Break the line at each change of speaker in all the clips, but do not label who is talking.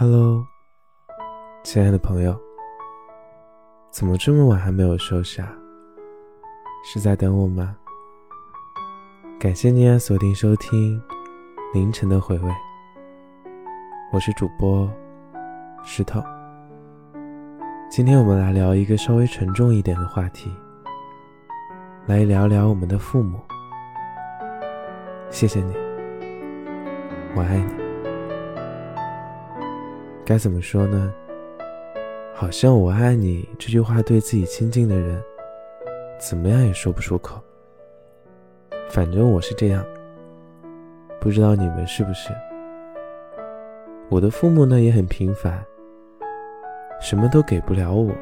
Hello，亲爱的朋友，怎么这么晚还没有收拾啊？是在等我吗？感谢你锁定收听凌晨的回味，我是主播石头。今天我们来聊一个稍微沉重一点的话题，来聊聊我们的父母。谢谢你，我爱你。该怎么说呢？好像“我爱你”这句话对自己亲近的人，怎么样也说不出口。反正我是这样，不知道你们是不是？我的父母呢也很平凡，什么都给不了我，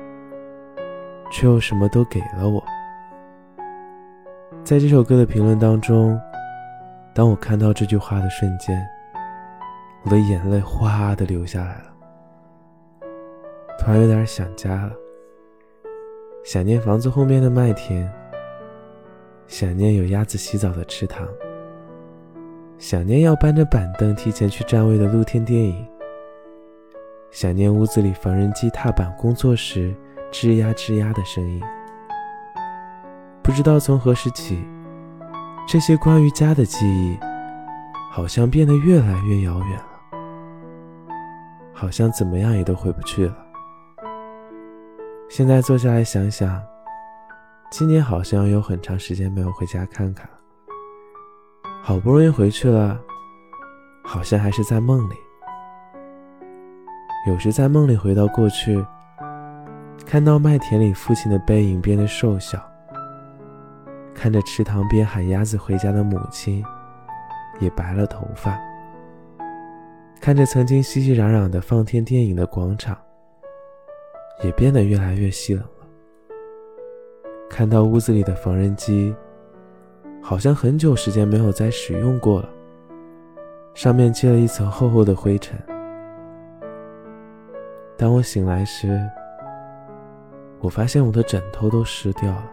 却又什么都给了我。在这首歌的评论当中，当我看到这句话的瞬间，我的眼泪哗的流下来了。突然有点想家了，想念房子后面的麦田，想念有鸭子洗澡的池塘，想念要搬着板凳提前去占位的露天电影，想念屋子里缝纫机踏板工作时吱呀吱呀的声音。不知道从何时起，这些关于家的记忆，好像变得越来越遥远了，好像怎么样也都回不去了。现在坐下来想想，今年好像有很长时间没有回家看看了。好不容易回去了，好像还是在梦里。有时在梦里回到过去，看到麦田里父亲的背影变得瘦小，看着池塘边喊鸭子回家的母亲，也白了头发，看着曾经熙熙攘攘的放天电影的广场。也变得越来越稀冷了。看到屋子里的缝纫机，好像很久时间没有再使用过了，上面积了一层厚厚的灰尘。当我醒来时，我发现我的枕头都湿掉了，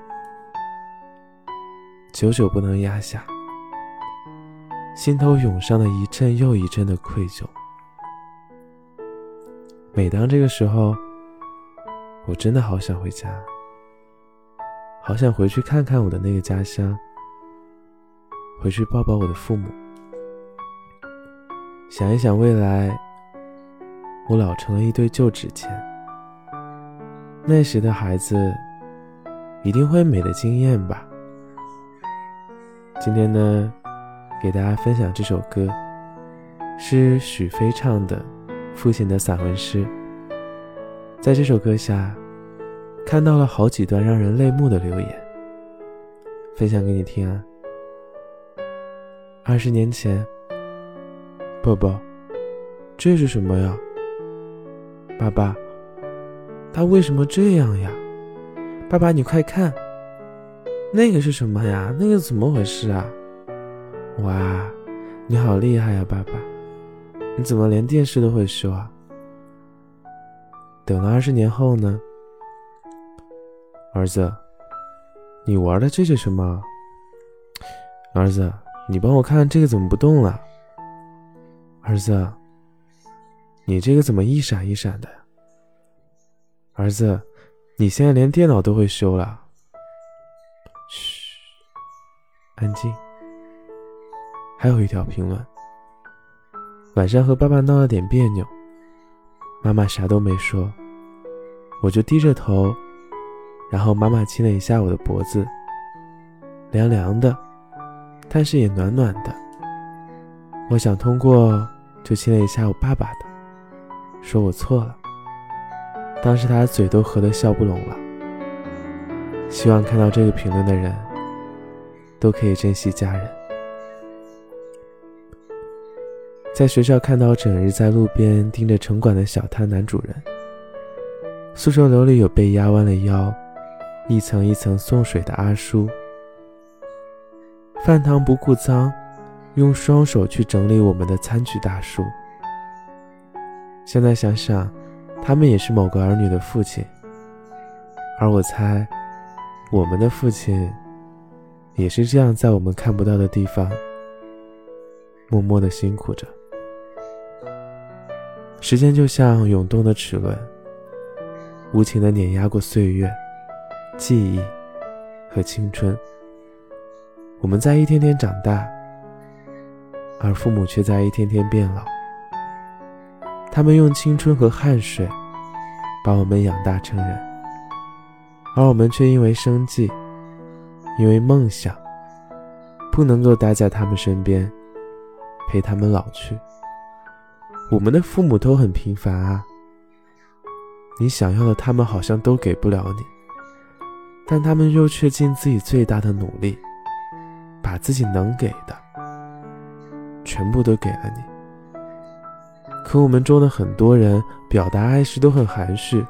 久久不能压下，心头涌上了一阵又一阵的愧疚。每当这个时候，我真的好想回家，好想回去看看我的那个家乡，回去抱抱我的父母，想一想未来，我老成了一堆旧纸钱，那时的孩子一定会美的惊艳吧。今天呢，给大家分享这首歌，是许飞唱的《父亲的散文诗》。在这首歌下，看到了好几段让人泪目的留言，分享给你听啊。二十年前，宝宝，这是什么呀？爸爸，他为什么这样呀？爸爸，你快看，那个是什么呀？那个怎么回事啊？哇，你好厉害呀，爸爸，你怎么连电视都会修啊？等了二十年后呢，儿子，你玩的这是什么？儿子，你帮我看这个怎么不动了？儿子，你这个怎么一闪一闪的？儿子，你现在连电脑都会修了？嘘，安静。还有一条评论：晚上和爸爸闹了点别扭。妈妈啥都没说，我就低着头，然后妈妈亲了一下我的脖子，凉凉的，但是也暖暖的。我想通过，就亲了一下我爸爸的，说我错了。当时他嘴都合得笑不拢了。希望看到这个评论的人，都可以珍惜家人。在学校看到整日在路边盯着城管的小摊男主人，宿舍楼里有被压弯了腰、一层一层送水的阿叔，饭堂不顾脏，用双手去整理我们的餐具大叔。现在想想，他们也是某个儿女的父亲，而我猜，我们的父亲也是这样在我们看不到的地方，默默的辛苦着。时间就像涌动的齿轮，无情的碾压过岁月、记忆和青春。我们在一天天长大，而父母却在一天天变老。他们用青春和汗水把我们养大成人，而我们却因为生计、因为梦想，不能够待在他们身边，陪他们老去。我们的父母都很平凡啊，你想要的他们好像都给不了你，但他们又却尽自己最大的努力，把自己能给的全部都给了你。可我们中的很多人表达爱时都很含蓄，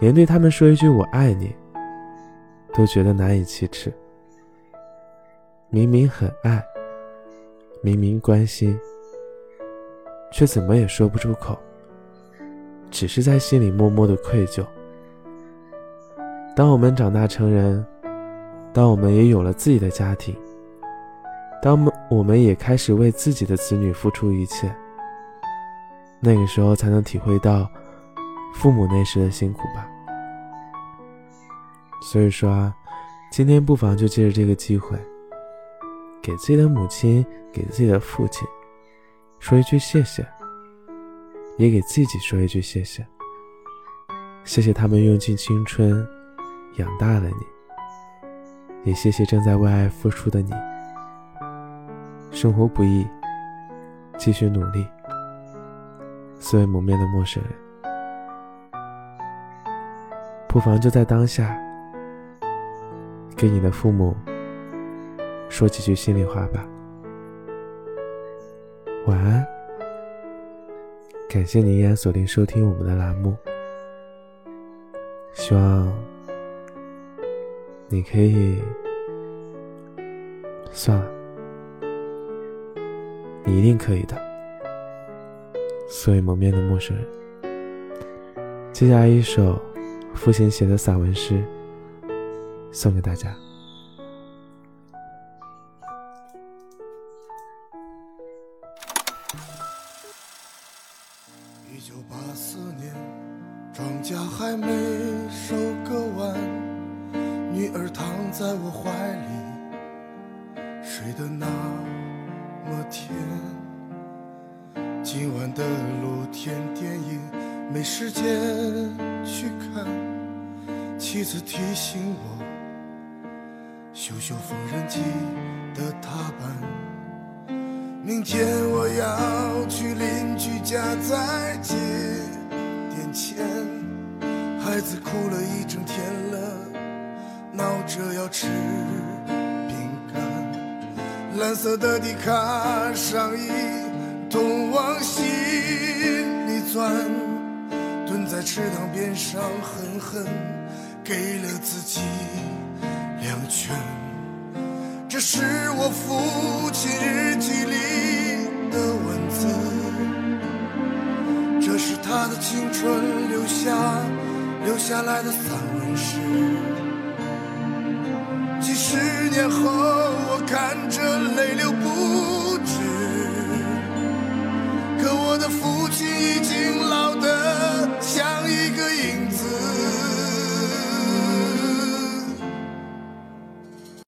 连对他们说一句“我爱你”都觉得难以启齿。明明很爱，明明关心。却怎么也说不出口，只是在心里默默的愧疚。当我们长大成人，当我们也有了自己的家庭，当我们我们也开始为自己的子女付出一切，那个时候才能体会到父母那时的辛苦吧。所以说啊，今天不妨就借着这个机会，给自己的母亲，给自己的父亲。说一句谢谢，也给自己说一句谢谢。谢谢他们用尽青春养大了你，也谢谢正在为爱付出的你。生活不易，继续努力。素未谋面的陌生人，不妨就在当下，给你的父母说几句心里话吧。晚安，感谢你依然锁定收听我们的栏目。希望你可以算了，你一定可以的。素未谋面的陌生人，接下来一首父亲写的散文诗送给大家。
一九八四年庄稼还没收割完，女儿躺在我怀里，睡得那么甜。今晚的露天电影没时间去看，妻子提醒我修修缝纫机的踏板。明天我要去邻居家再借点钱。孩子哭了一整天了，闹着要吃饼干。蓝色的迪卡上衣，痛往心里钻。蹲在池塘边上，狠狠给了自己两拳。这是我父亲日记青春留下。留下来的散文诗，几十年后我看着泪流不止，可我的父亲已经老得。